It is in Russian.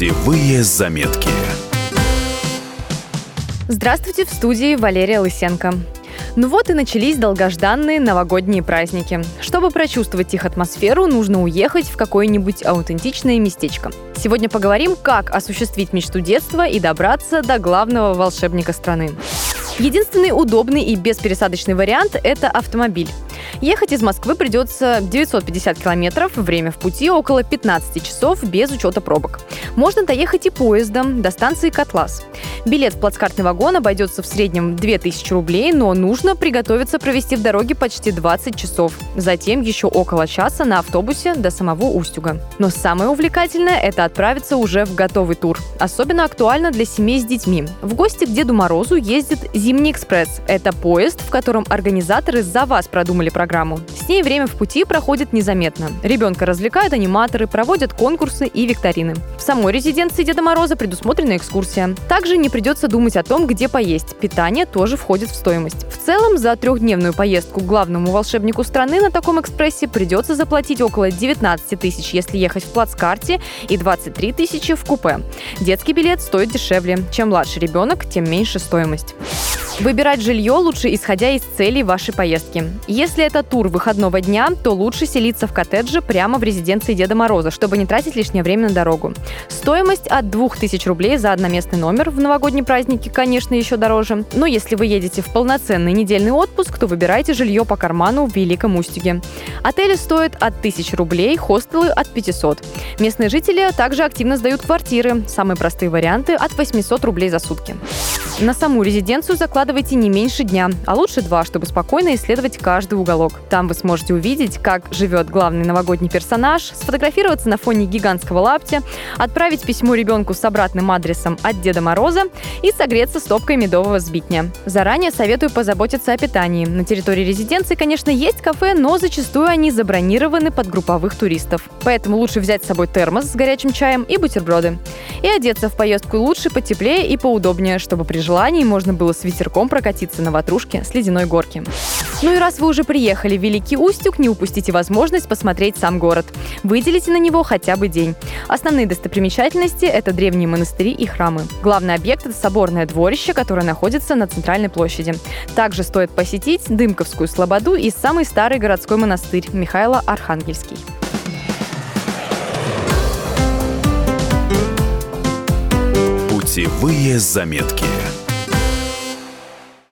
Путевые заметки. Здравствуйте, в студии Валерия Лысенко. Ну вот и начались долгожданные новогодние праздники. Чтобы прочувствовать их атмосферу, нужно уехать в какое-нибудь аутентичное местечко. Сегодня поговорим, как осуществить мечту детства и добраться до главного волшебника страны. Единственный удобный и беспересадочный вариант – это автомобиль. Ехать из Москвы придется 950 километров, время в пути около 15 часов без учета пробок. Можно доехать и поездом до станции Котлас. Билет в плацкартный вагон обойдется в среднем 2000 рублей, но нужно приготовиться провести в дороге почти 20 часов. Затем еще около часа на автобусе до самого Устюга. Но самое увлекательное – это отправиться уже в готовый тур. Особенно актуально для семей с детьми. В гости к Деду Морозу ездит «Зимний экспресс». Это поезд, в котором организаторы за вас продумали программу. С ней время в пути проходит незаметно. Ребенка развлекают аниматоры, проводят конкурсы и викторины. В самой резиденции Деда Мороза предусмотрена экскурсия. Также не придется думать о том, где поесть. Питание тоже входит в стоимость. В целом, за трехдневную поездку к главному волшебнику страны на таком экспрессе придется заплатить около 19 тысяч, если ехать в плацкарте, и 23 тысячи в купе. Детский билет стоит дешевле. Чем младше ребенок, тем меньше стоимость. Выбирать жилье лучше исходя из целей вашей поездки. Если это тур выходного дня, то лучше селиться в коттедже прямо в резиденции Деда Мороза, чтобы не тратить лишнее время на дорогу. Стоимость от 2000 рублей за одноместный номер в новогодние праздники, конечно, еще дороже. Но если вы едете в полноценный недельный отпуск, то выбирайте жилье по карману в Великом Устюге. Отели стоят от 1000 рублей, хостелы от 500. Местные жители также активно сдают квартиры. Самые простые варианты от 800 рублей за сутки. На саму резиденцию закладывайте не меньше дня, а лучше два, чтобы спокойно исследовать каждый уголок. Там вы сможете увидеть, как живет главный новогодний персонаж, сфотографироваться на фоне гигантского лаптя, отправить письмо ребенку с обратным адресом от Деда Мороза и согреться стопкой медового сбитня. Заранее советую позаботиться о питании. На территории резиденции, конечно, есть кафе, но зачастую они забронированы под групповых туристов. Поэтому лучше взять с собой термос с горячим чаем и бутерброды. И одеться в поездку лучше потеплее и поудобнее, чтобы при желании можно было с ветерком прокатиться на ватрушке с ледяной горки. Ну и раз вы уже приехали в Великий Устюг, не упустите возможность посмотреть сам город. Выделите на него хотя бы день. Основные достопримечательности – это древние монастыри и храмы. Главный объект – это соборное дворище, которое находится на центральной площади. Также стоит посетить Дымковскую слободу и самый старый городской монастырь Михайло Архангельский. Путевые заметки.